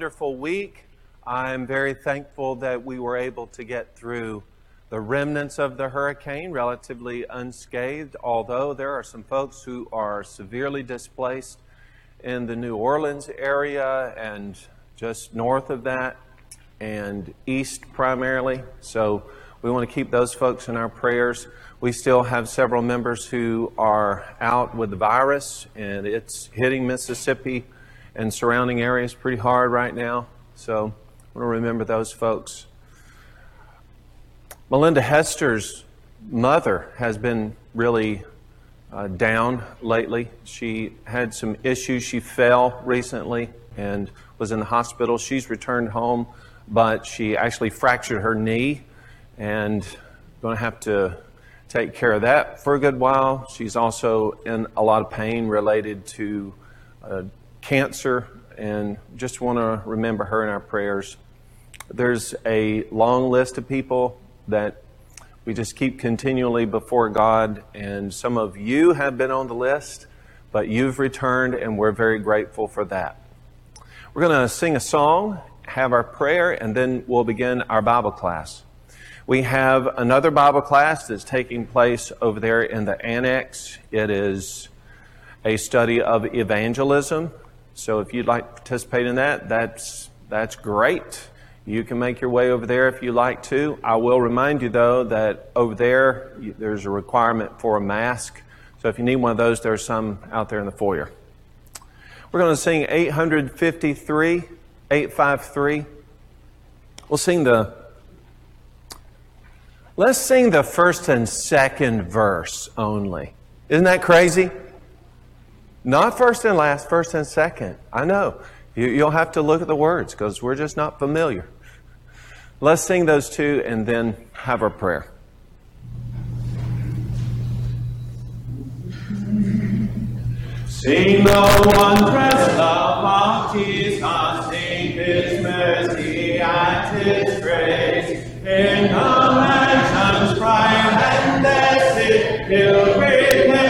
Wonderful week. I'm very thankful that we were able to get through the remnants of the hurricane relatively unscathed, although there are some folks who are severely displaced in the New Orleans area and just north of that and east primarily. So we want to keep those folks in our prayers. We still have several members who are out with the virus, and it's hitting Mississippi and surrounding areas pretty hard right now. So I want to remember those folks. Melinda Hester's mother has been really uh, down lately. She had some issues. She fell recently and was in the hospital. She's returned home, but she actually fractured her knee and going to have to take care of that for a good while. She's also in a lot of pain related to uh, cancer and just want to remember her in our prayers. There's a long list of people that we just keep continually before God, and some of you have been on the list, but you've returned, and we're very grateful for that. We're going to sing a song, have our prayer, and then we'll begin our Bible class. We have another Bible class that's taking place over there in the annex. It is a study of evangelism. So if you'd like to participate in that, that's, that's great. You can make your way over there if you like to. I will remind you, though, that over there there's a requirement for a mask. So if you need one of those, there's some out there in the foyer. We're going to sing 853, 853. We'll sing the, let's sing the first and second verse only. Isn't that crazy? Not first and last, first and second. I know. You, you'll have to look at the words because we're just not familiar. Let's sing those two and then have our prayer. Sing the wondrous love of Jesus, sing His mercy and His grace. In the mansions bright and blessed, He'll prepare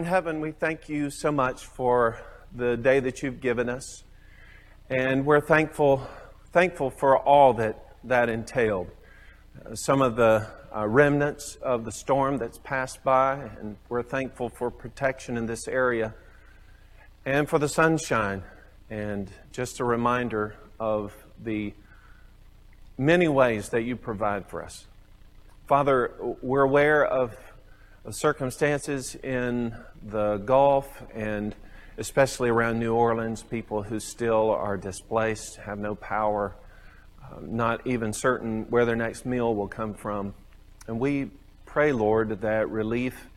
in heaven, we thank you so much for the day that you've given us. And we're thankful, thankful for all that that entailed. Uh, some of the uh, remnants of the storm that's passed by, and we're thankful for protection in this area and for the sunshine, and just a reminder of the many ways that you provide for us. Father, we're aware of circumstances in the Gulf and especially around New Orleans, people who still are displaced, have no power, uh, not even certain where their next meal will come from. And we pray, Lord, that relief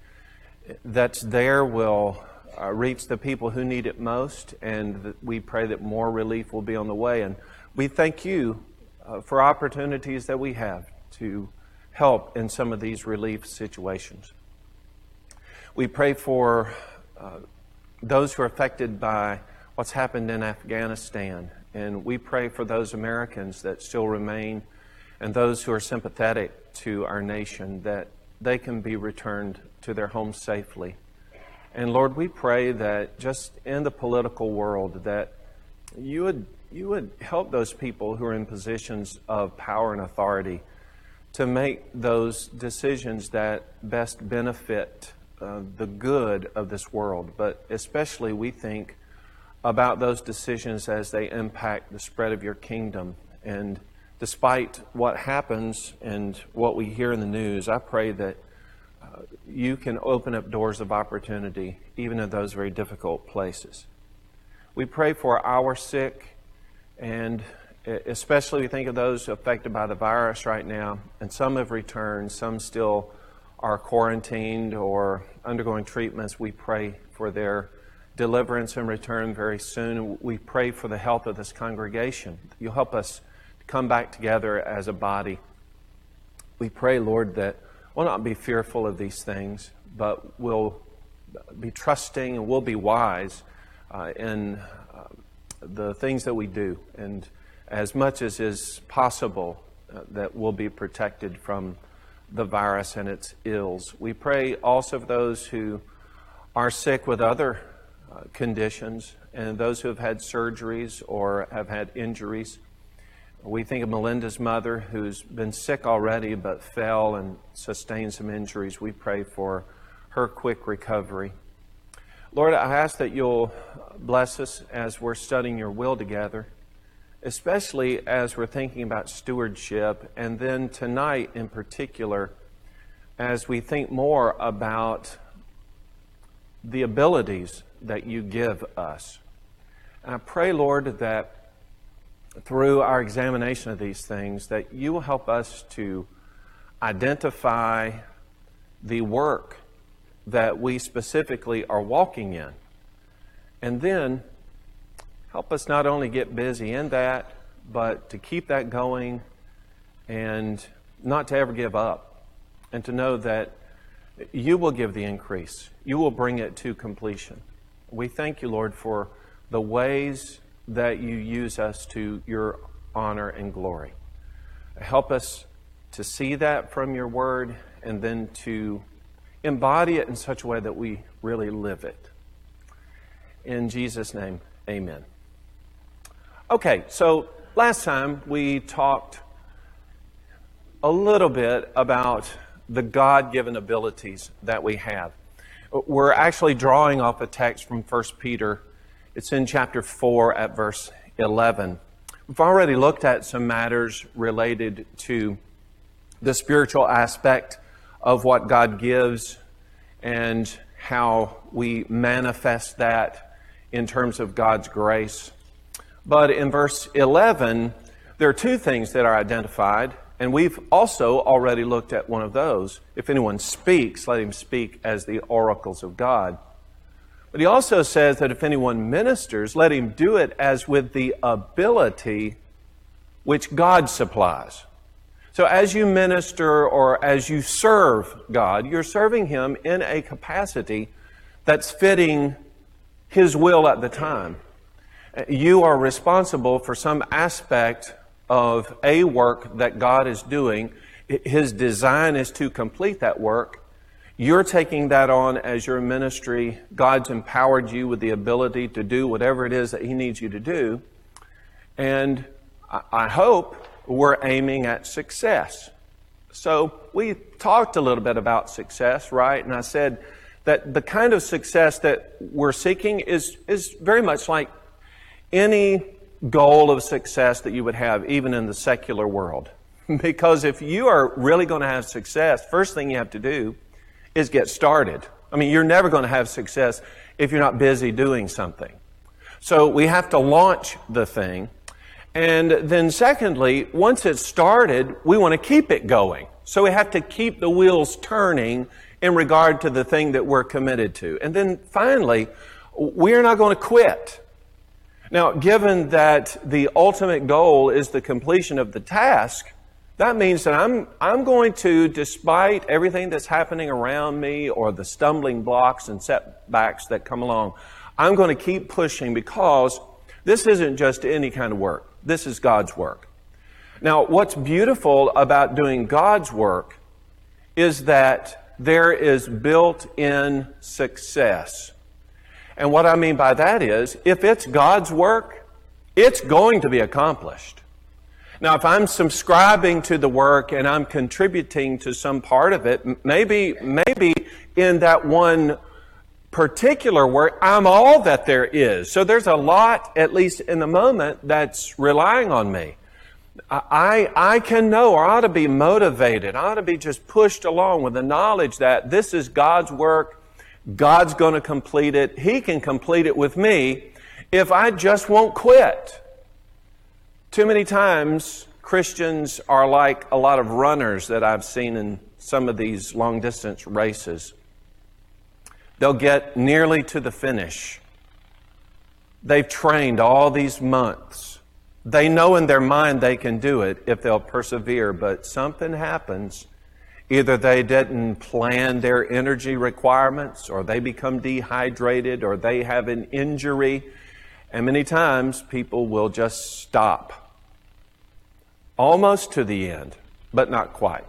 that's there will uh, reach the people who need it most, and we pray that more relief will be on the way. And we thank you uh, for opportunities that we have to help in some of these relief situations. We pray for uh, those who are affected by what's happened in Afghanistan, and we pray for those Americans that still remain and those who are sympathetic to our nation that they can be returned to their homes safely. And Lord, we pray that just in the political world that you would you would help those people who are in positions of power and authority to make those decisions that best benefit uh, the good of this world, but especially we think about those decisions as they impact the spread of your kingdom. And despite what happens and what we hear in the news, I pray that uh, you can open up doors of opportunity even in those very difficult places. We pray for our sick, and especially we think of those affected by the virus right now, and some have returned, some still are quarantined or undergoing treatments, we pray for their deliverance and return very soon. We pray for the health of this congregation. You'll help us to come back together as a body. We pray, Lord, that we'll not be fearful of these things, but we'll be trusting and we'll be wise uh, in uh, the things that we do. And as much as is possible, uh, that we'll be protected from the virus and its ills. We pray also for those who are sick with other uh, conditions and those who have had surgeries or have had injuries. We think of Melinda's mother who's been sick already but fell and sustained some injuries. We pray for her quick recovery. Lord, I ask that you'll bless us as we're studying your will together especially as we're thinking about stewardship, and then tonight in particular, as we think more about the abilities that you give us. And I pray, Lord, that through our examination of these things, that you will help us to identify the work that we specifically are walking in. And then help us not only get busy in that, but to keep that going and not to ever give up. And to know that you will give the increase, you will bring it to completion. We thank you, Lord, for the ways that you use us to your honor and glory. Help us to see that from your word and then to embody it in such a way that we really live it. In Jesus' name, amen. Okay, so last time we talked a little bit about the God given abilities that we have. We're actually drawing off a text from 1 Peter. It's in chapter 4 at verse 11. We've already looked at some matters related to the spiritual aspect of what God gives and how we manifest that in terms of God's grace. But in verse 11, there are two things that are identified, and we've also already looked at one of those. If anyone speaks, let him speak as the oracles of God. But he also says that if anyone ministers, let him do it as with the ability which God supplies. So as you minister or as you serve God, you're serving Him in a capacity that's fitting His will at the time you are responsible for some aspect of a work that God is doing. His design is to complete that work. You're taking that on as your ministry. God's empowered you with the ability to do whatever it is that He needs you to do. And I hope we're aiming at success. So we talked a little bit about success, right? And I said that the kind of success that we're seeking is, is very much like any goal of success that you would have, even in the secular world. because if you are really going to have success, first thing you have to do is get started. I mean, you're never going to have success if you're not busy doing something. So we have to launch the thing. And then, secondly, once it's started, we want to keep it going. So we have to keep the wheels turning in regard to the thing that we're committed to. And then finally, we're not going to quit. Now, given that the ultimate goal is the completion of the task, that means that I'm, I'm going to, despite everything that's happening around me or the stumbling blocks and setbacks that come along, I'm going to keep pushing because this isn't just any kind of work. This is God's work. Now, what's beautiful about doing God's work is that there is built in success. And what I mean by that is, if it's God's work, it's going to be accomplished. Now, if I'm subscribing to the work and I'm contributing to some part of it, maybe, maybe in that one particular work, I'm all that there is. So there's a lot, at least in the moment, that's relying on me. I, I can know or ought to be motivated. I ought to be just pushed along with the knowledge that this is God's work. God's going to complete it. He can complete it with me if I just won't quit. Too many times, Christians are like a lot of runners that I've seen in some of these long distance races. They'll get nearly to the finish. They've trained all these months. They know in their mind they can do it if they'll persevere, but something happens. Either they didn't plan their energy requirements, or they become dehydrated, or they have an injury. And many times people will just stop almost to the end, but not quite.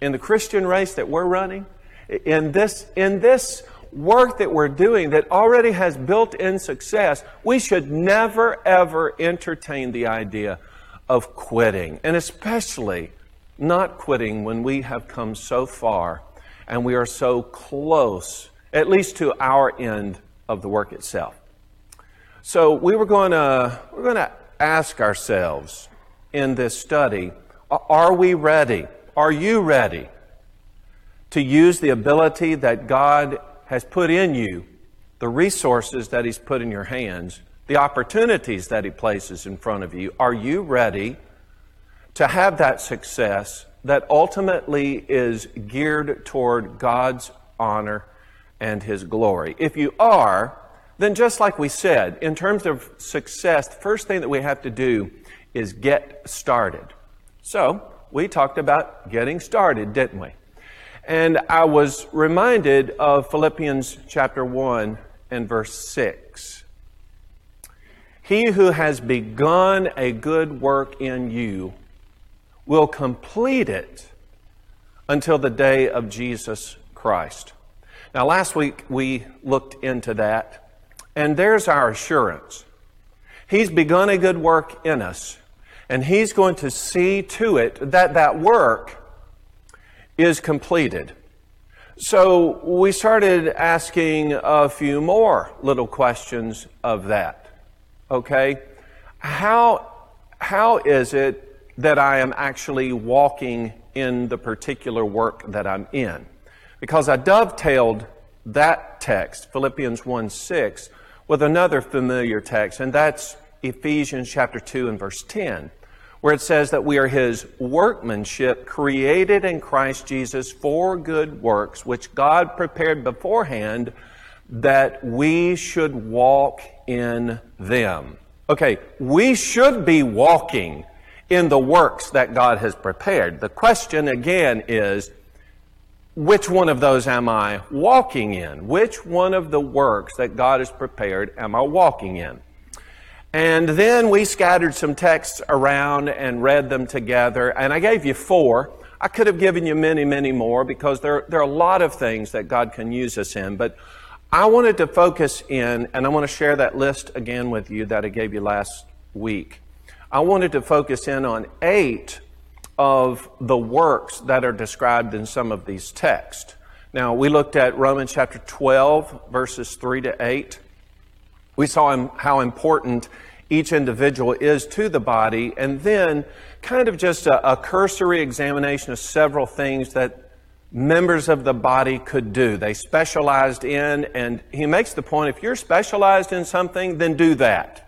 In the Christian race that we're running, in this, in this work that we're doing that already has built in success, we should never ever entertain the idea of quitting, and especially not quitting when we have come so far and we are so close, at least to our end of the work itself. So we were going to, we're going to ask ourselves, in this study are we ready? Are you ready to use the ability that God has put in you, the resources that He's put in your hands, the opportunities that He places in front of you? Are you ready to have that success that ultimately is geared toward God's honor and His glory? If you are, then just like we said, in terms of success, the first thing that we have to do is get started. So, we talked about getting started, didn't we? And I was reminded of Philippians chapter 1 and verse 6. He who has begun a good work in you will complete it until the day of Jesus Christ. Now, last week we looked into that, and there's our assurance. He's begun a good work in us, and He's going to see to it that that work is completed. So we started asking a few more little questions of that. Okay? How, how is it that I am actually walking in the particular work that I'm in? Because I dovetailed that text, Philippians 1 6, with another familiar text, and that's Ephesians chapter 2 and verse 10, where it says that we are his workmanship created in Christ Jesus for good works, which God prepared beforehand that we should walk in them. Okay, we should be walking in the works that God has prepared. The question again is, which one of those am I walking in? Which one of the works that God has prepared am I walking in? And then we scattered some texts around and read them together, and I gave you four. I could have given you many, many more because there, there are a lot of things that God can use us in. But I wanted to focus in, and I want to share that list again with you that I gave you last week. I wanted to focus in on eight of the works that are described in some of these texts. Now, we looked at Romans chapter 12, verses 3 to 8. We saw how important each individual is to the body, and then kind of just a, a, cursory examination of several things that members of the body could do. They specialized in, and he makes the point if you're specialized in something, then do that.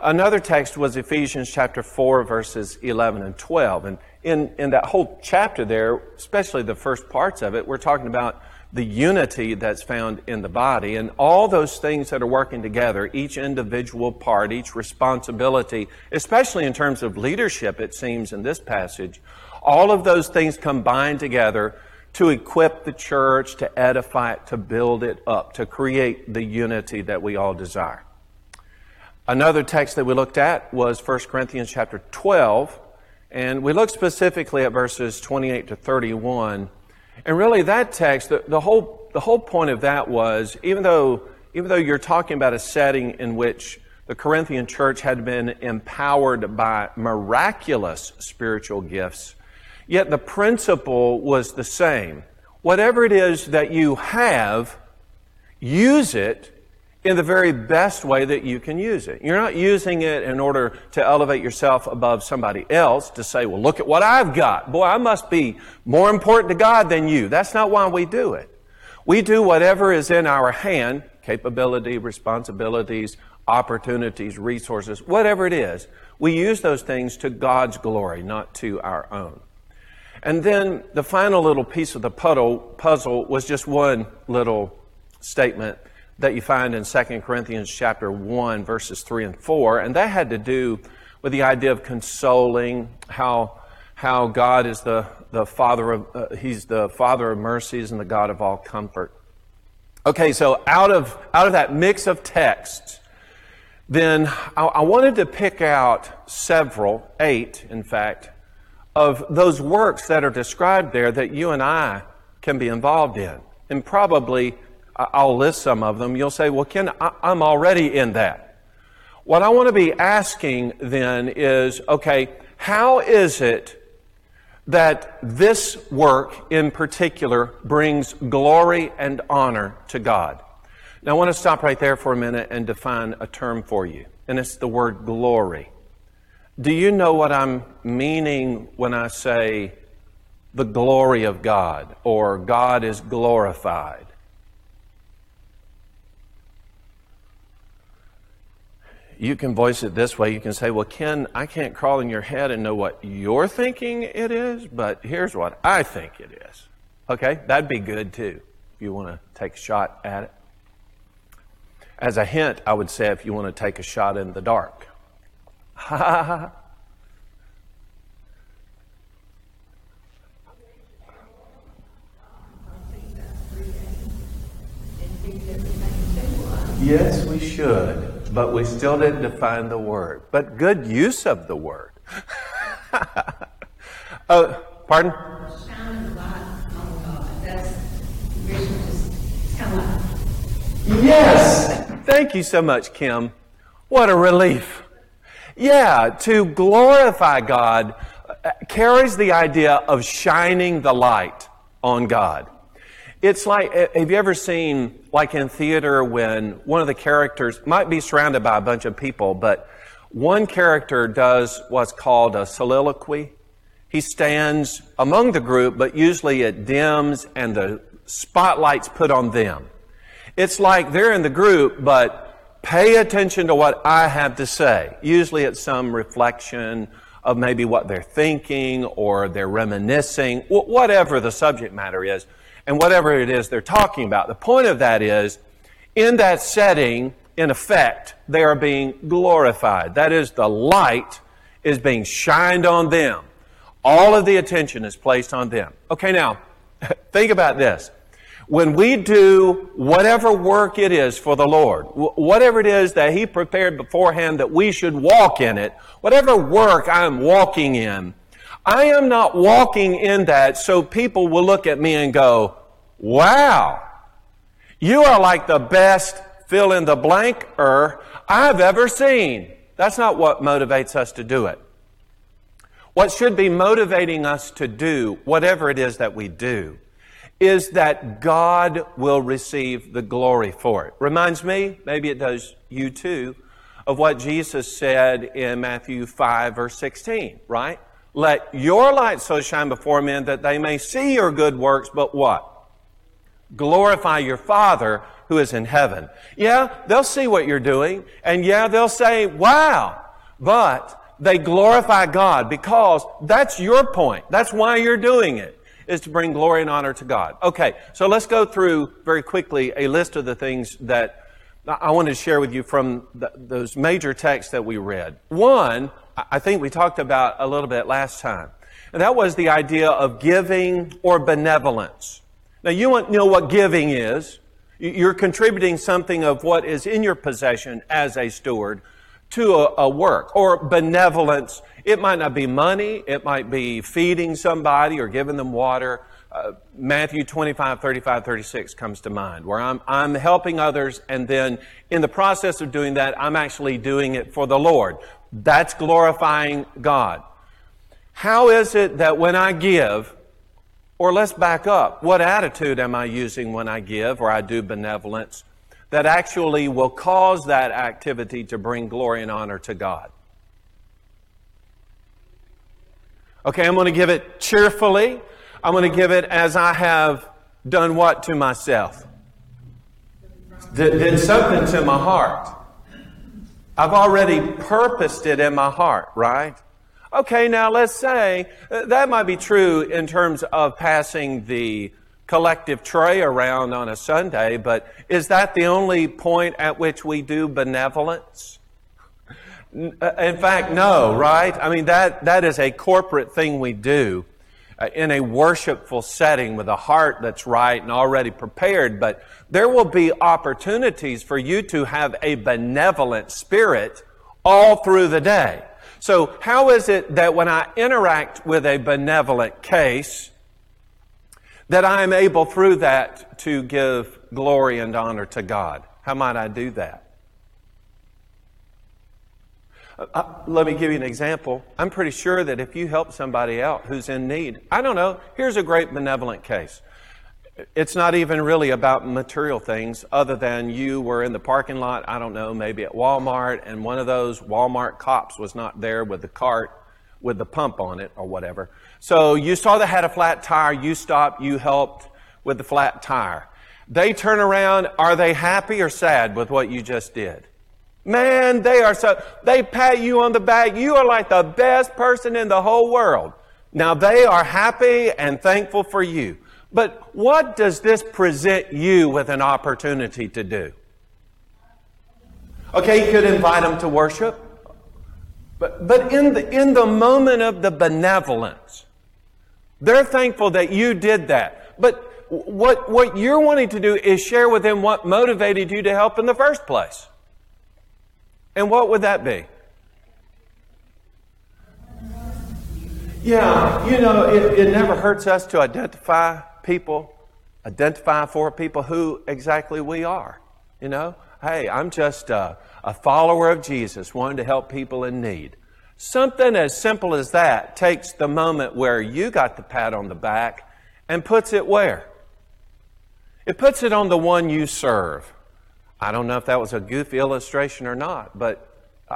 Another text was Ephesians chapter 4, verses 11 and 12. And in, in that whole chapter there, especially the first parts of it, we're talking about the unity that's found in the body and all those things that are working together, each individual part, each responsibility, especially in terms of leadership, it seems in this passage, all of those things combine together to equip the church, to edify it, to build it up, to create the unity that we all desire. Another text that we looked at was 1 Corinthians chapter 12, and we looked specifically at verses 28 to 31 and really, that text, the, the, whole, the whole point of that was even though, even though you're talking about a setting in which the Corinthian church had been empowered by miraculous spiritual gifts, yet the principle was the same. Whatever it is that you have, use it in the very best way that you can use it. You're not using it in order to elevate yourself above somebody else to say, well, look at what I've got. Boy, I must be more important to God than you. That's not why we do it. We do whatever is in our hand, capability, responsibilities, opportunities, resources, whatever it is. We use those things to God's glory, not to our own. And then the final little piece of the puddle, puzzle was just one little statement that you find in 2 Corinthians chapter 1 verses 3 and 4 and that had to do with the idea of consoling how how God is the the father of uh, he's the father of mercies and the God of all comfort. Okay, so out of out of that mix of texts then I, I wanted to pick out several, eight in fact, of those works that are described there that you and I can be involved in. And probably I'll list some of them. You'll say, well, Ken, I'm already in that. What I want to be asking then is, okay, how is it that this work in particular brings glory and honor to God? Now, I want to stop right there for a minute and define a term for you, and it's the word glory. Do you know what I'm meaning when I say the glory of God or God is glorified? You can voice it this way. You can say, Well, Ken, I can't crawl in your head and know what you're thinking it is, but here's what I think it is. Okay? That'd be good too, if you want to take a shot at it. As a hint, I would say if you want to take a shot in the dark. Ha ha ha. Yes, we should but we still didn't define the word. But good use of the word. uh, pardon? Yes! Thank you so much, Kim. What a relief. Yeah, to glorify God uh, carries the idea of shining the light on God. It's like, eh, have you ever seen, like in theater, when one of the characters might be surrounded by a bunch of people, but one character does what's called a soliloquy. He stands among the group, but usually it dims and the spotlight's put on them. It's like they're in the group, but pay attention to what I have to say. Usually it's some reflection of maybe what they're thinking or they're reminiscing, whatever the subject matter is and whatever it is they're talking about. The point of that is, in that setting, in effect, they are being glorified. That is, the light is being shined on them. All of the attention is placed on them. Okay, now, think about this. When we do whatever work it is for the Lord, whatever it is that He prepared beforehand that we should walk in it, whatever work I'm walking in, I am not walking in that so people will look at me and go, wow, you are like the best fill in the blanker I've ever seen. That's not what motivates us to do it. What should be motivating us to do whatever it is that we do is that God will receive the glory for it. Reminds me, maybe it does you too, of what Jesus said in Matthew 5, verse 16, right? Let your light so shine before men that they may see your good works, but what? Glorify your Father who is in heaven. Yeah, they'll see what you're doing, and yeah, they'll say, wow, but they glorify God because that's your point. That's why you're doing it, is to bring glory and honor to God. Okay, so let's go through very quickly a list of the things that I wanted to share with you from the, those major texts that we read. One, I think we talked about a little bit last time, and that was the idea of giving or benevolence. Now, you want to know what giving is. You're contributing something of what is in your possession as a steward to a, a, work or benevolence. It might not be money. It might be feeding somebody or giving them water. Uh, Matthew 25, 35, 36 comes to mind where I'm, I'm helping others and then in the process of doing that, I'm actually doing it for the Lord. That's glorifying God. How is it that when I give, or let's back up. What attitude am I using when I give or I do benevolence that actually will cause that activity to bring glory and honor to God? Okay, I'm going to give it cheerfully. I'm going to give it as I have done what to myself? Did, something to my heart. I've already purposed it in my heart, right? Okay, now let's say uh, that might be true in terms of passing the collective tray around on a Sunday, but is that the only point at which we do benevolence? Uh, in fact, no, right? I mean, that, that is a corporate thing we do Uh, in a worshipful setting with a heart that's right and already prepared, but there will be opportunities for you to have a benevolent spirit all through the day. So, how is it that when I interact with a benevolent case, that I am able through that to give glory and honor to God? How might I do that? Uh, let me give you an example. I'm pretty sure that if you help somebody out who's in need, I don't know, here's a great benevolent case it's not even really about material things other than you were in the parking lot, I don't know, maybe at Walmart, and one of those Walmart cops was not there with the cart with the pump on it or whatever. So you saw they had a flat tire, you stopped, you helped with the flat tire. They turn around, are they happy or sad with what you just did? Man, they are so, they pat you on the back. You are like the best person in the whole world. Now they are happy and thankful for you. But what does this present you with an opportunity to do? Okay, you could invite them to worship. But, but in, the, in the moment of the benevolence, they're thankful that you did that. But what, what you're wanting to do is share with them what motivated you to help in the first place. And what would that be? Yeah, you know, it, it never hurts us to identify people, identify for people who exactly we are. You know, hey, I'm just a, a follower of Jesus, wanting to help people in need. Something as simple as that takes the moment where you got the pat on the back and puts it where? It puts it on the one you serve. I don't know if that was a goofy illustration or not, but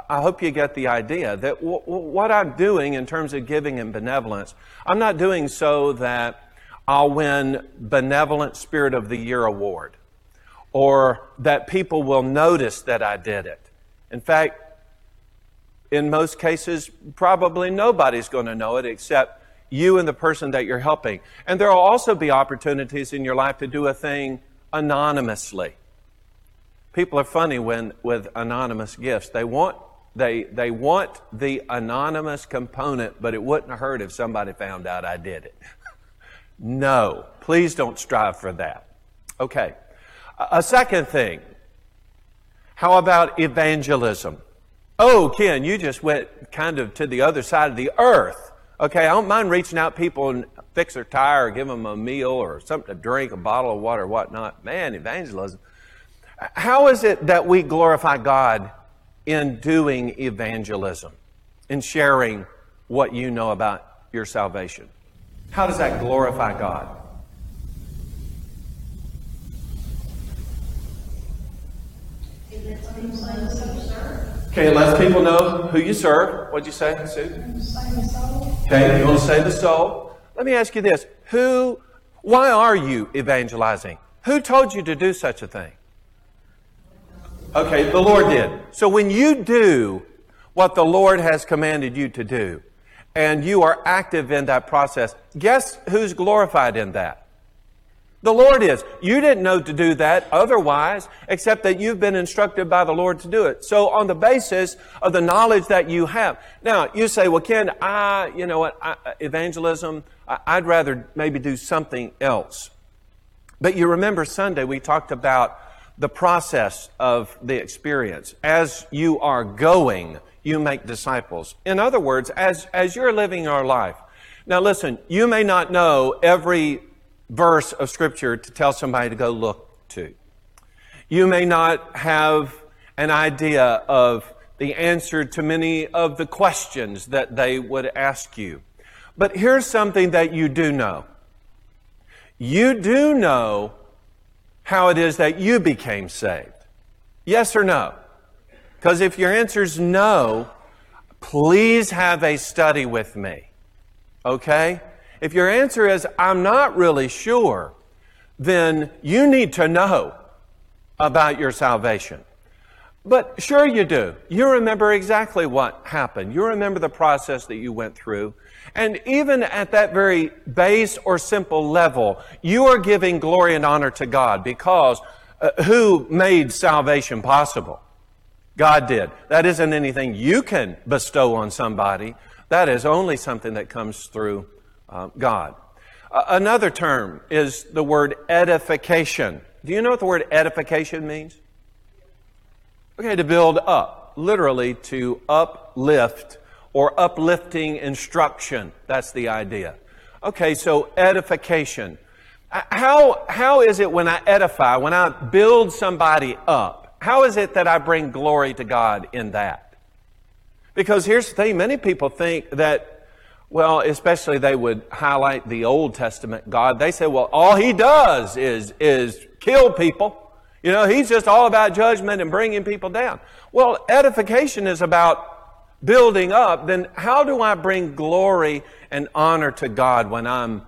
I hope you get the idea that w- what I'm doing in terms of giving and benevolence, I'm not doing so that I'll win Benevolent Spirit of the Year award, or that people will notice that I did it. In fact, in most cases, probably nobody's going to know it except you and the person that you're helping. And there will also be opportunities in your life to do a thing anonymously. People are funny when with anonymous gifts. They want they they want the anonymous component, but it wouldn't hurt if somebody found out I did it. No, please don't strive for that. Okay. A second thing. How about evangelism? Oh, Ken, you just went kind of to the other side of the earth Okay, I don't mind reaching out people and fix their tire or give them a meal or something to drink, a bottle of water, whatnot. Man, evangelism. How is it that we glorify God in doing evangelism, in sharing what you know about your salvation? How does that glorify God? Okay, it lets people know who you serve. What'd you say, Sue? Okay, you want to save the soul. Let me ask you this. Who, why are you evangelizing? Who told you to do such a thing? Okay, the Lord did. So when you do what the Lord has commanded you to do, and you are active in that process, guess who's glorified in that? The Lord is. You didn't know to do that otherwise, except that you've been instructed by the Lord to do it. So on the basis of the knowledge that you have. Now, you say, well, Ken, I, you know what, I, evangelism, I'd rather maybe do something else. But you remember Sunday we talked about the process of the experience. As you are going, you make disciples. In other words, as, as you're living your life. Now listen, you may not know every verse of Scripture to tell somebody to go look to. You may not have an idea of the answer to many of the questions that they would ask you. But here's something that you do know. You do know how it is that you became saved. Yes or no? Because if your answer is no, please have a study with me. Okay? If your answer is, I'm not really sure, then you need to know about your salvation. But sure you do. You remember exactly what happened. You remember the process that you went through. And even at that very base or simple level, you are giving glory and honor to God because uh, who made salvation possible? God did. That isn't anything you can bestow on somebody. That is only something that comes through uh, God. Uh, another term is the word edification. Do you know what the word edification means? Okay, to build up, literally to uplift or uplifting instruction. That's the idea. Okay, so edification. Uh, how, how is it when I edify, when I build somebody up? How is it that I bring glory to God in that? Because here's the thing many people think that well, especially they would highlight the Old Testament God. They say, well, all he does is, is kill people. You know, he's just all about judgment and bringing people down. Well, edification is about building up. Then how do I bring glory and honor to God when I'm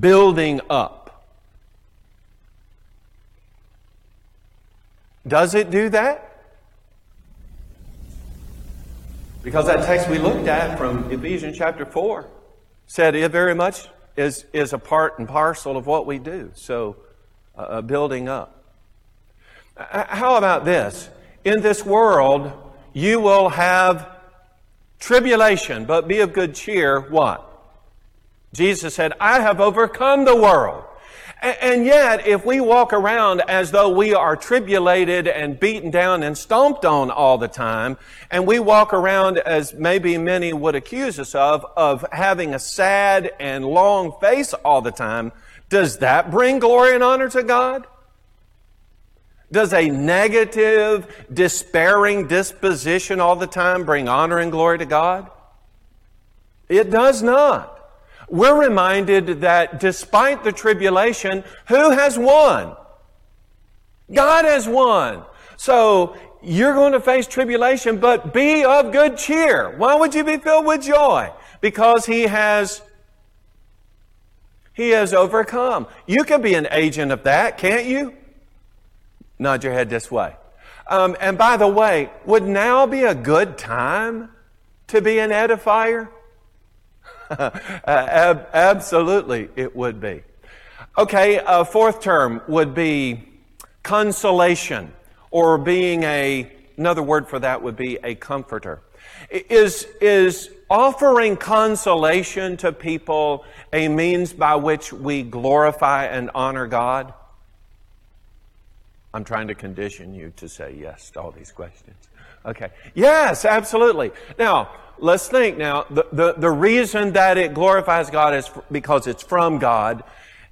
building up? Does it do that? Because that text we looked at from Ephesians chapter 4 said it very much is, is a part and parcel of what we do. So, uh, uh building up. How about this? In this world, you will have tribulation, but be of good cheer. What? Jesus said, I have overcome the world. And yet, if we walk around as though we are tribulated and beaten down and stomped on all the time, and we walk around as maybe many would accuse us of, of having a sad and long face all the time, does that bring glory and honor to God? Does a negative, despairing disposition all the time bring honor and glory to God? It does not we're reminded that despite the tribulation, who has won? God has won. So you're going to face tribulation, but be of good cheer. Why would you be filled with joy? Because He has He has overcome. You can be an agent of that, can't you? Nod your head this way. Um, and by the way, would now be a good time to be an edifier? Ab- absolutely, it would be. Okay, a fourth term would be consolation, or being a, another word for that would be a comforter. Is, is offering consolation to people a means by which we glorify and honor God? I'm trying to condition you to say yes to all these questions. Okay. Yes, absolutely. Now, let's think now. The, the, the reason that it glorifies God is because it's from God.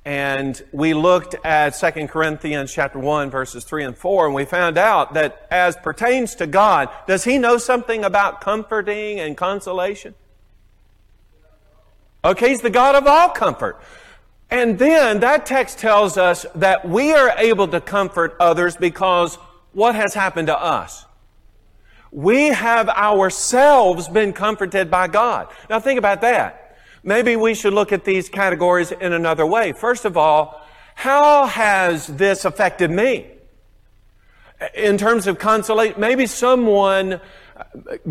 And we looked at 2 Corinthians chapter 1 verses 3 and 4 and we found out that as pertains to God, does He know something about comforting and consolation? Okay, He's the God of all comfort. And then that text tells us that we are able to comfort others because what has happened to us? We have ourselves been comforted by God. Now think about that. Maybe we should look at these categories in another way. First of all, how has this affected me? In terms of consolation, maybe someone,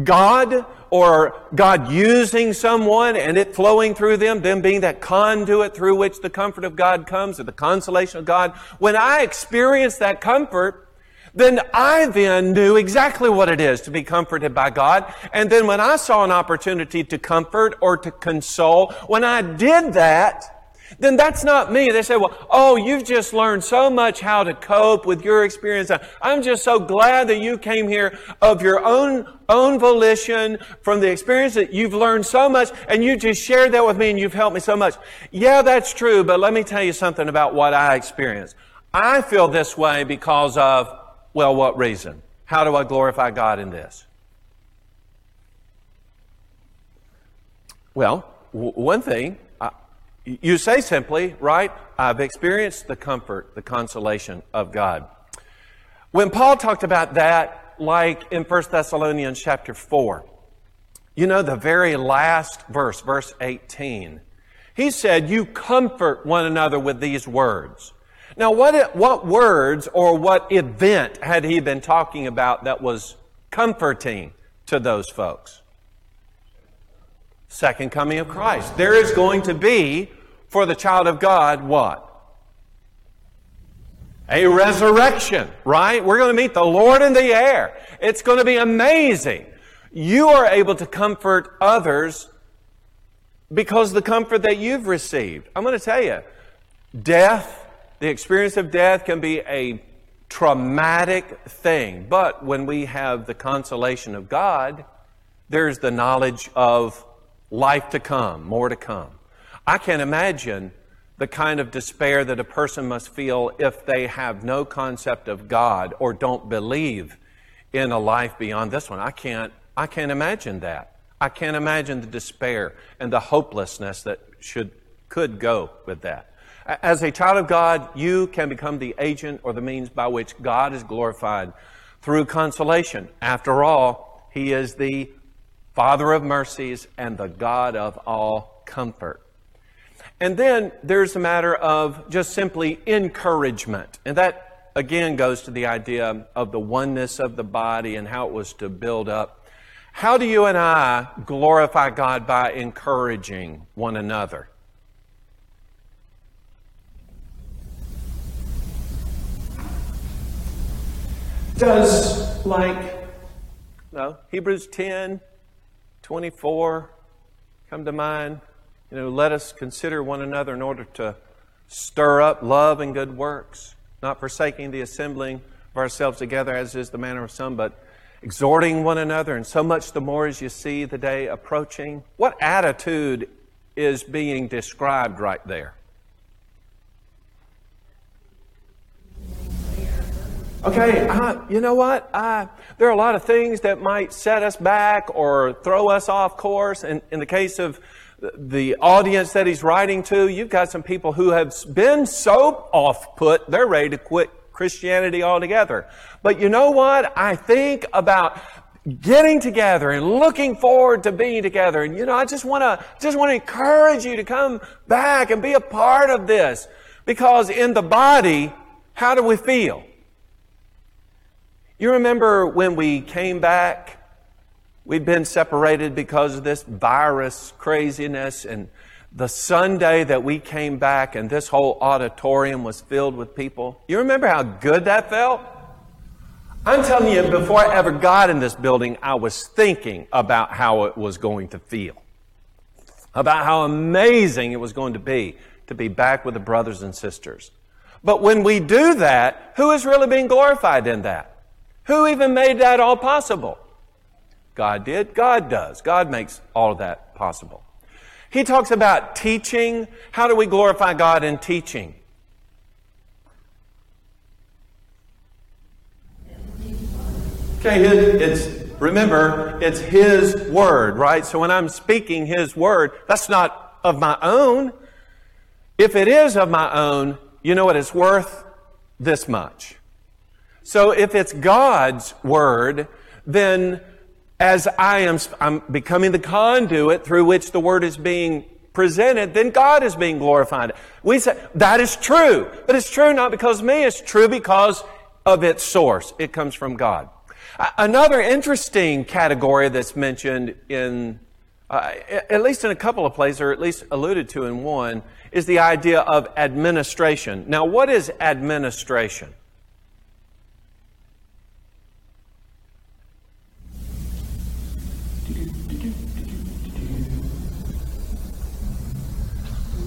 God, or God using someone and it flowing through them, them being that conduit through which the comfort of God comes or the consolation of God. When I experience that comfort, then I then knew exactly what it is to be comforted by God. And then when I saw an opportunity to comfort or to console, when I did that, then that's not me. They say, well, oh, you've just learned so much how to cope with your experience. I'm just so glad that you came here of your own, own volition from the experience that you've learned so much and you just shared that with me and you've helped me so much. Yeah, that's true, but let me tell you something about what I experienced. I feel this way because of well, what reason? How do I glorify God in this? Well, w- one thing, you say simply, right? I've experienced the comfort, the consolation of God. When Paul talked about that, like in 1 Thessalonians chapter 4, you know, the very last verse, verse 18, he said, You comfort one another with these words. Now, what, what words or what event had he been talking about that was comforting to those folks? Second coming of Christ. There is going to be, for the child of God, what? A resurrection, right? We're going to meet the Lord in the air. It's going to be amazing. You are able to comfort others because the comfort that you've received. I'm going to tell you, death the experience of death can be a traumatic thing, but when we have the consolation of God, there's the knowledge of life to come, more to come. I can't imagine the kind of despair that a person must feel if they have no concept of God or don't believe in a life beyond this one. I can't, I can't imagine that. I can't imagine the despair and the hopelessness that should, could go with that. As a child of God, you can become the agent or the means by which God is glorified through consolation. After all, He is the Father of mercies and the God of all comfort. And then there's a matter of just simply encouragement. And that again goes to the idea of the oneness of the body and how it was to build up. How do you and I glorify God by encouraging one another? Does like, no, Hebrews 10, 24 come to mind? You know, let us consider one another in order to stir up love and good works, not forsaking the assembling of ourselves together as is the manner of some, but exhorting one another, and so much the more as you see the day approaching. What attitude is being described right there? Okay, uh, you know what? There are a lot of things that might set us back or throw us off course. And in the case of the audience that he's writing to, you've got some people who have been so off put, they're ready to quit Christianity altogether. But you know what? I think about getting together and looking forward to being together. And you know, I just want to, just want to encourage you to come back and be a part of this. Because in the body, how do we feel? You remember when we came back? We'd been separated because of this virus craziness, and the Sunday that we came back, and this whole auditorium was filled with people. You remember how good that felt? I'm telling you, before I ever got in this building, I was thinking about how it was going to feel, about how amazing it was going to be to be back with the brothers and sisters. But when we do that, who is really being glorified in that? Who even made that all possible? God did. God does. God makes all of that possible. He talks about teaching. How do we glorify God in teaching? Okay, it's remember, it's His word, right? So when I'm speaking His word, that's not of my own. If it is of my own, you know what it's worth? This much. So if it's God's word, then as I am I'm becoming the conduit through which the word is being presented, then God is being glorified. We say that is true, but it's true not because me, it's true because of its source. It comes from God. Another interesting category that's mentioned in, uh, at least in a couple of places, or at least alluded to in one, is the idea of administration. Now, what is administration?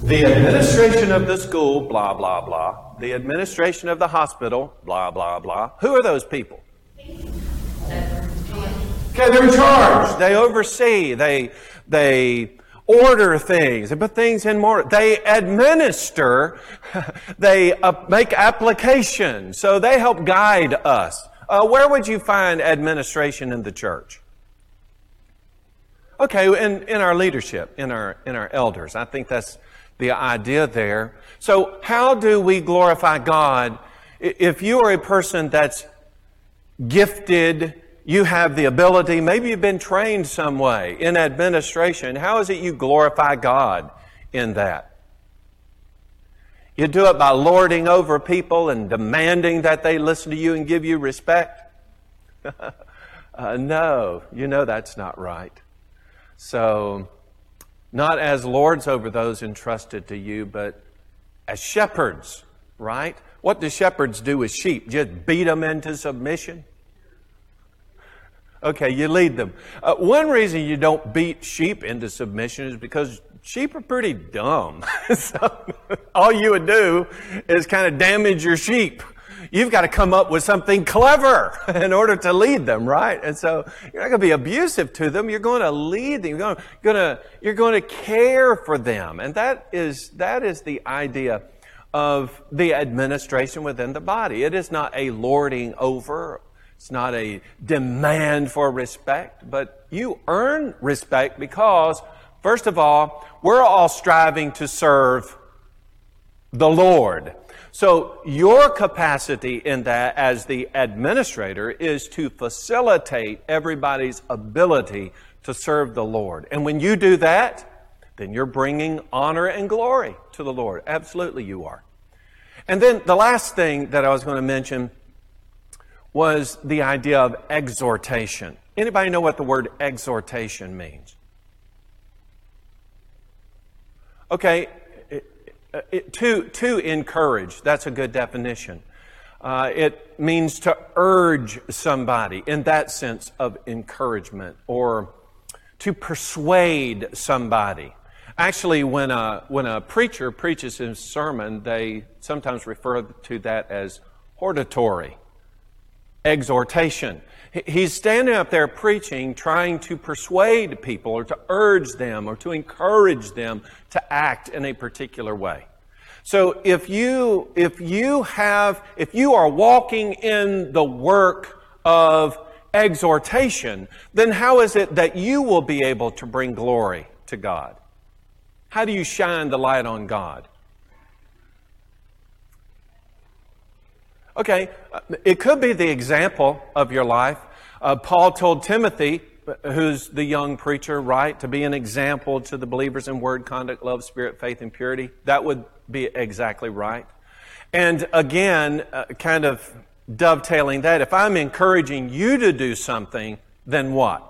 The administration of the school, blah, blah, blah. The administration of the hospital, blah, blah, blah. Who are those people? Okay, they're in charge. They oversee. They, they order things. They put things in more. They administer. they uh, make applications. So they help guide us. Uh, where would you find administration in the church? Okay, in, in our leadership, in our, in our elders. I think that's the idea there. So how do we glorify God? If you are a person that's gifted you have the ability, maybe you've been trained some way in administration. How is it you glorify God in that? You do it by lording over people and demanding that they listen to you and give you respect? uh, no, you know that's not right. So, not as lords over those entrusted to you, but as shepherds, right? What do shepherds do with sheep? Just beat them into submission? Okay, you lead them. Uh, one reason you don't beat sheep into submission is because sheep are pretty dumb. so all you would do is kind of damage your sheep. You've got to come up with something clever in order to lead them, right? And so you're not going to be abusive to them. You're going to lead them. You're going to, going to, you're going to care for them. And that is, that is the idea of the administration within the body. It is not a lording over it's not a demand for respect, but you earn respect because, first of all, we're all striving to serve the Lord. So your capacity in that as the administrator is to facilitate everybody's ability to serve the Lord. And when you do that, then you're bringing honor and glory to the Lord. Absolutely you are. And then the last thing that I was going to mention was the idea of exhortation. Anybody know what the word exhortation means? Okay, it, to, to encourage, that's a good definition. Uh, it means to urge somebody in that sense of encouragement or to persuade somebody. Actually, when a, when a preacher preaches his sermon, they sometimes refer to that as hortatory exhortation. He's standing up there preaching, trying to persuade people or to urge them or to encourage them to act in a particular way. So if you, if you have, if you are walking in the work of exhortation, then how is it that you will be able to bring glory to God? How do you shine the light on God? Okay, uh, it could be the example of your life. Uh, Paul told Timothy, who's the young preacher, right, to be an example to the believers in word, conduct, love, spirit, faith, and purity. That would be exactly right. And again, uh, kind of dovetailing that, if I'm encouraging you to do something, then what?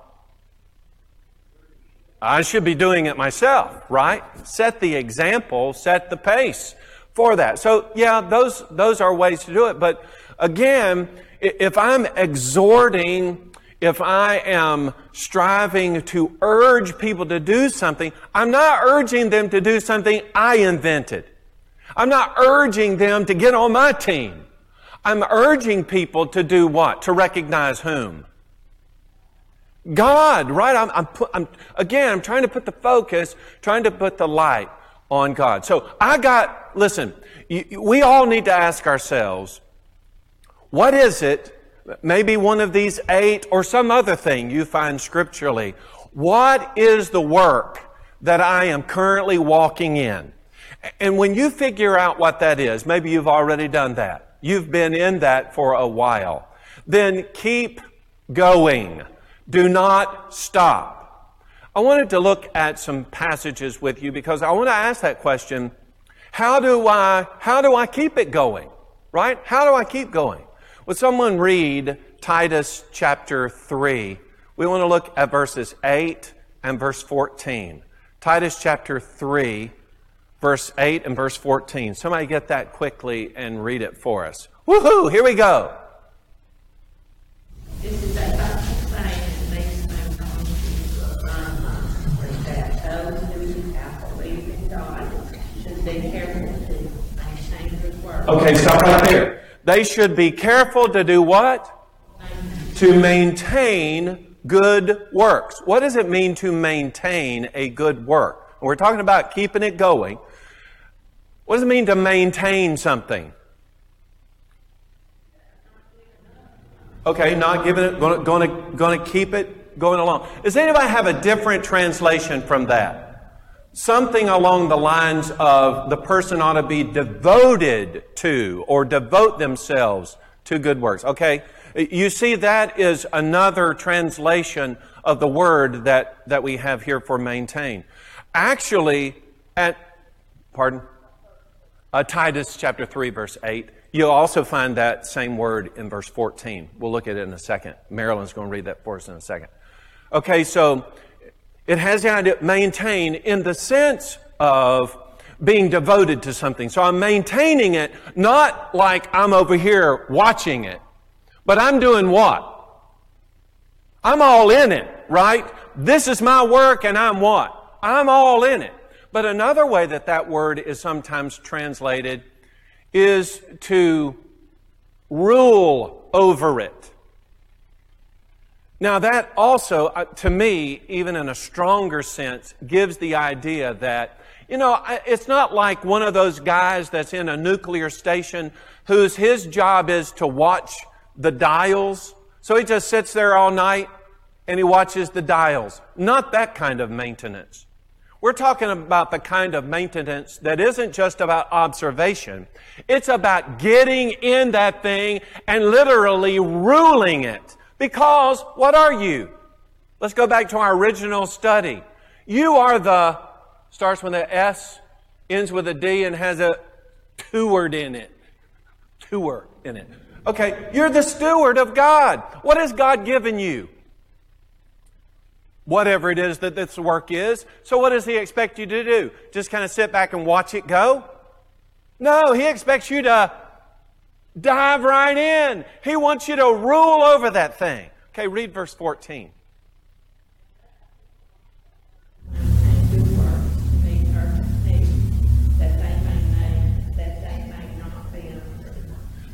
I should be doing it myself, right? Set the example, set the pace for that. So yeah, those, those are ways to do it. But again, if I'm exhorting, if I am striving to urge people to do something, I'm not urging them to do something I invented. I'm not urging them to get on my team. I'm urging people to do what? To recognize whom? God, right? I'm, I'm, I'm, again, I'm trying to put the focus, trying to put the light on God. So I got, listen, we all need to ask ourselves, what is it, maybe one of these eight or some other thing you find scripturally, what is the work that I am currently walking in? And when you figure out what that is, maybe you've already done that. You've been in that for a while. Then keep going. Do not stop. I wanted to look at some passages with you because I want to ask that question. How do I, how do I keep it going? Right? How do I keep going? Would someone read Titus chapter 3? We want to look at verses 8 and verse 14. Titus chapter 3, verse 8 and verse 14. Somebody get that quickly and read it for us. Woohoo! Here we go. This is a these things that those who have believed in God should be careful to maintain good work. Okay, stop right there. They should be careful to do what? To maintain good works. What does it mean to maintain a good work? We're talking about keeping it going. What does it mean to maintain something? Okay, not giving it, going to, going to, keep it going along. Does anybody have a different translation from that? Something along the lines of the person ought to be devoted to or devote themselves to good works. Okay, you see that is another translation of the word that, that we have here for maintain. Actually, at, pardon? Uh, Titus chapter 3, verse 8. You'll also find that same word in verse 14. We'll look at it in a second. Marilyn's going to read that for us in a second. Okay, so it has the idea maintain in the sense of being devoted to something. So I'm maintaining it not like I'm over here watching it, but I'm doing what? I'm all in it, right? This is my work and I'm what? I'm all in it. But another way that that word is sometimes translated is to rule over it. Now, that also, uh, to me, even in a stronger sense, gives the idea that, you know, it's not like one of those guys that's in a nuclear station whose his job is to watch the dials. So he just sits there all night and he watches the dials. Not that kind of maintenance. We're talking about the kind of maintenance that isn't just about observation. It's about getting in that thing and literally ruling it. Because what are you? Let's go back to our original study. You are the, starts with an S, ends with a D, and has a steward in it. Steward in it. Okay, you're the steward of God. What has God given you? whatever it is that this work is. So what does he expect you to do? Just kind of sit back and watch it go? No, he expects you to dive right in. He wants you to rule over that thing. Okay, read verse 14.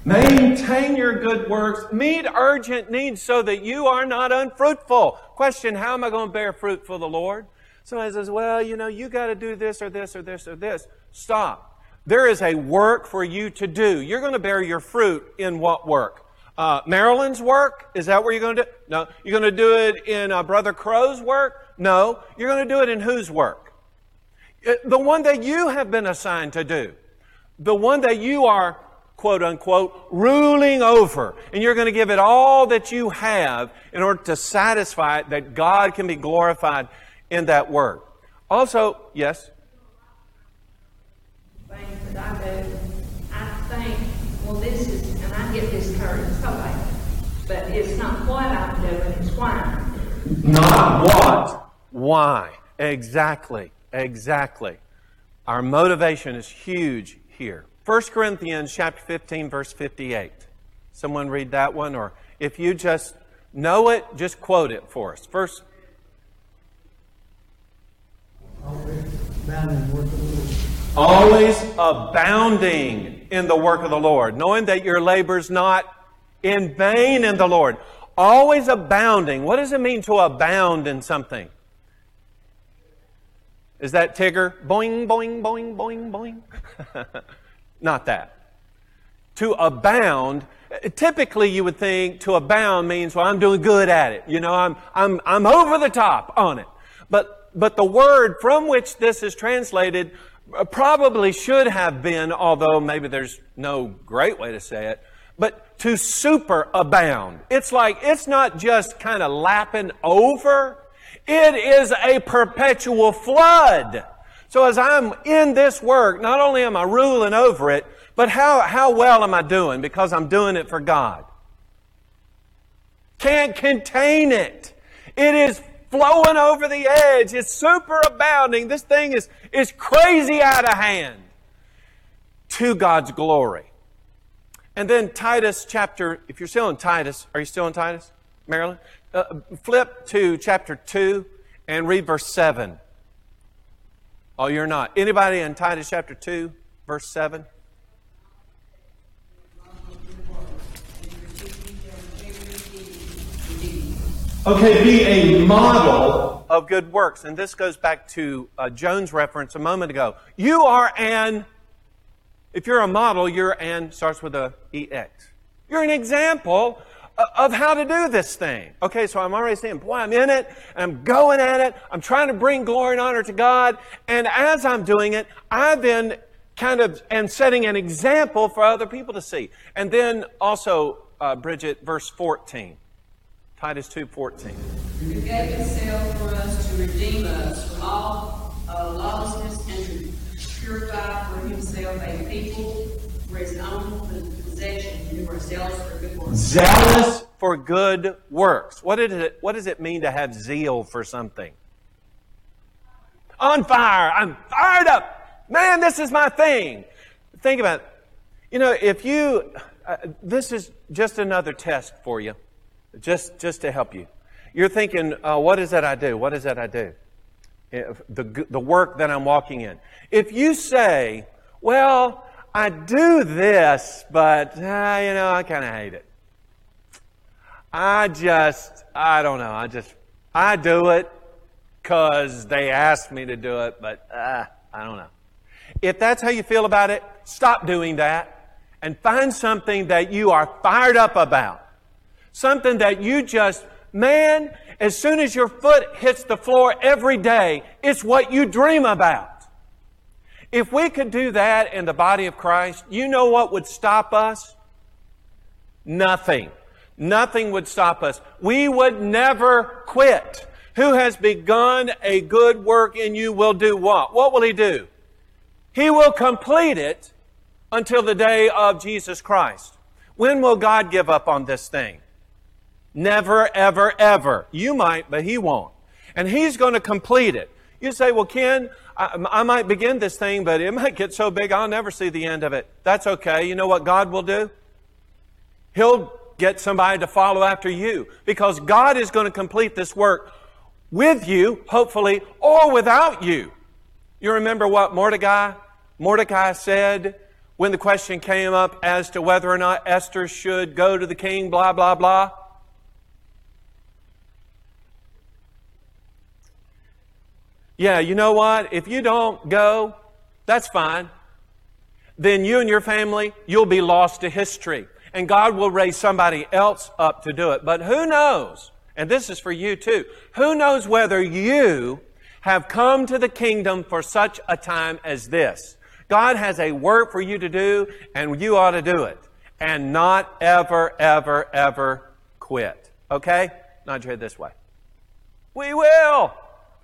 Maintain your good works. Meet urgent needs so that you are not unfruitful. Question, how am I going to bear fruit for the Lord? Somebody says, well, you know, you got to do this or this or this or this. Stop. There is a work for you to do. You're going to bear your fruit in what work? Uh, Marilyn's work? Is that where you're going to do? No. You're going to do it in uh, Brother Crow's work? No. You're going to do it in whose work? Uh, the one that you have been assigned to do. The one that you are quote unquote, ruling over. And you're going to give it all that you have in order to satisfy it that God can be glorified in that work. Also, yes? Things that I do, I think, well, this is, and I get this courage so bad, but it's not what I'm doing, it's why. Not what, why. Exactly, exactly. Our motivation is huge here. 1 Corinthians chapter 15 verse 58. Someone read that one or if you just know it, just quote it for us. First Always abounding in the work of the Lord, knowing that your labor's not in vain in the Lord. Always abounding. What does it mean to abound in something? Is that Tigger? Boing, boing, boing, boing, boing. Not that. To abound, typically you would think to abound means, well, I'm doing good at it. You know, I'm, I'm, I'm over the top on it. But, but the word from which this is translated probably should have been, although maybe there's no great way to say it, but to superabound. It's like, it's not just kind of lapping over. It is a perpetual flood. So as I'm in this work, not only am I ruling over it, but how, how well am I doing? Because I'm doing it for God. Can't contain it. It is flowing over the edge. It's superabounding. This thing is, is crazy out of hand to God's glory. And then Titus chapter, if you're still in Titus, are you still in Titus, Marilyn? Uh, flip to chapter 2 and read verse 7. Oh, you're not. Anybody in Titus chapter 2, verse 7? Okay, be a model of good works. And this goes back to uh, Joan's reference a moment ago. You are an, if you're a model, you're an, starts with a EX. You're an example of how to do this thing. Okay, so I'm already saying, boy, I'm in it, I'm going at it, I'm trying to bring glory and honor to God, and as I'm doing it, I then kind of am setting an example for other people to see. And then also, uh, Bridget, verse 14. Titus 2.14. Who gave himself for us to redeem us from all uh, lawlessness and to purify for himself a people for his own possession who are zealous for good works. Zealous for good works. What, did it, what does it mean to have zeal for something? On fire. I'm fired up. Man, this is my thing. Think about it. You know, if you, uh, this is just another test for you just, just to help you. You're thinking, uh, what is that I do? What is that I do? If the, the work that I'm walking in. If you say, well, I do this, but, uh, you know, I kind of hate it. I just, I don't know. I just, I do it because they asked me to do it, but uh, I don't know. If that's how you feel about it, stop doing that and find something that you are fired up about. Something that you just, man, as soon as your foot hits the floor every day, it's what you dream about. If we could do that in the body of Christ, you know what would stop us? Nothing. Nothing would stop us. We would never quit. Who has begun a good work in you will do what? What will he do? He will complete it until the day of Jesus Christ. When will God give up on this thing? Never, ever, ever. You might, but he won't. And he's going to complete it. You say, well, Ken, I, I, might begin this thing, but it might get so big I'll never see the end of it. That's okay. You know what God will do? He'll get somebody to follow after you because God is going to complete this work with you, hopefully, or without you. You remember what Mordecai, Mordecai said when the question came up as to whether or not Esther should go to the king, blah, blah, blah? Yeah, you know what? If you don't go, that's fine. Then you and your family, you'll be lost to history. And God will raise somebody else up to do it. But who knows? And this is for you too. Who knows whether you have come to the kingdom for such a time as this? God has a work for you to do, and you ought to do it. And not ever, ever, ever quit. Okay? Head this way. We will.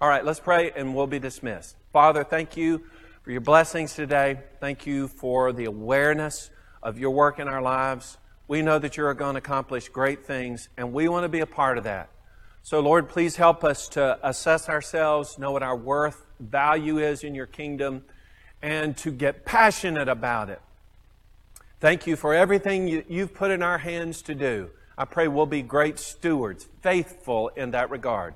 All right, let's pray and we'll be dismissed. Father, thank you for your blessings today. Thank you for the awareness of your work in our lives. We know that you're going to accomplish great things, and we want to be a part of that. So, Lord, please help us to assess ourselves, know what our worth, value is in your kingdom, and to get passionate about it. Thank you for everything you, you've put in our hands to do. I pray we'll be great stewards, faithful in that regard.